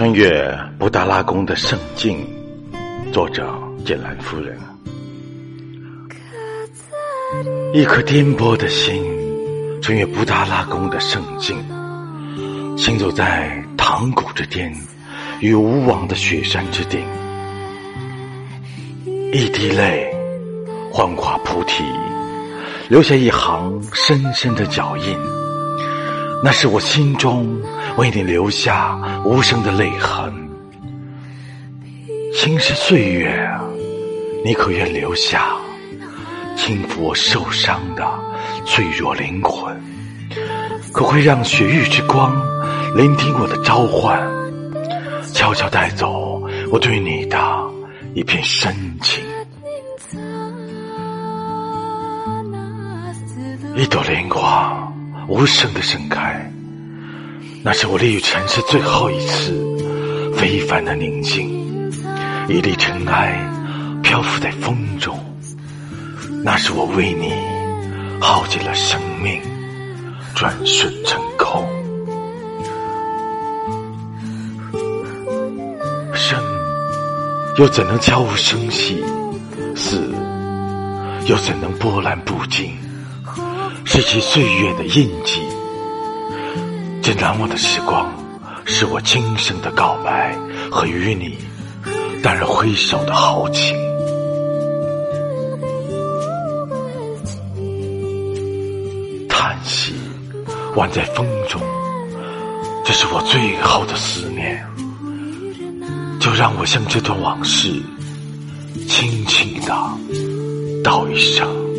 穿越布达拉宫的圣境，作者简兰夫人。一颗颠簸的心，穿越布达拉宫的圣境，行走在唐古之巅与无往的雪山之顶。一滴泪，幻化菩提，留下一行深深的脚印。那是我心中为你留下无声的泪痕。轻是岁月，你可愿留下，轻抚我受伤的脆弱灵魂？可会让雪域之光聆听我的召唤，悄悄带走我对你的一片深情？一朵莲花。无声的盛开，那是我立于尘世最后一次非凡的宁静。一粒尘埃漂浮在风中，那是我为你耗尽了生命，转瞬成空。生又怎能悄无声息？死又怎能波澜不惊？是其岁月的印记，这难忘的时光，是我今生的告白和与你淡然挥手的豪情。叹息，挽在风中，这是我最后的思念。就让我向这段往事，轻轻的道一声。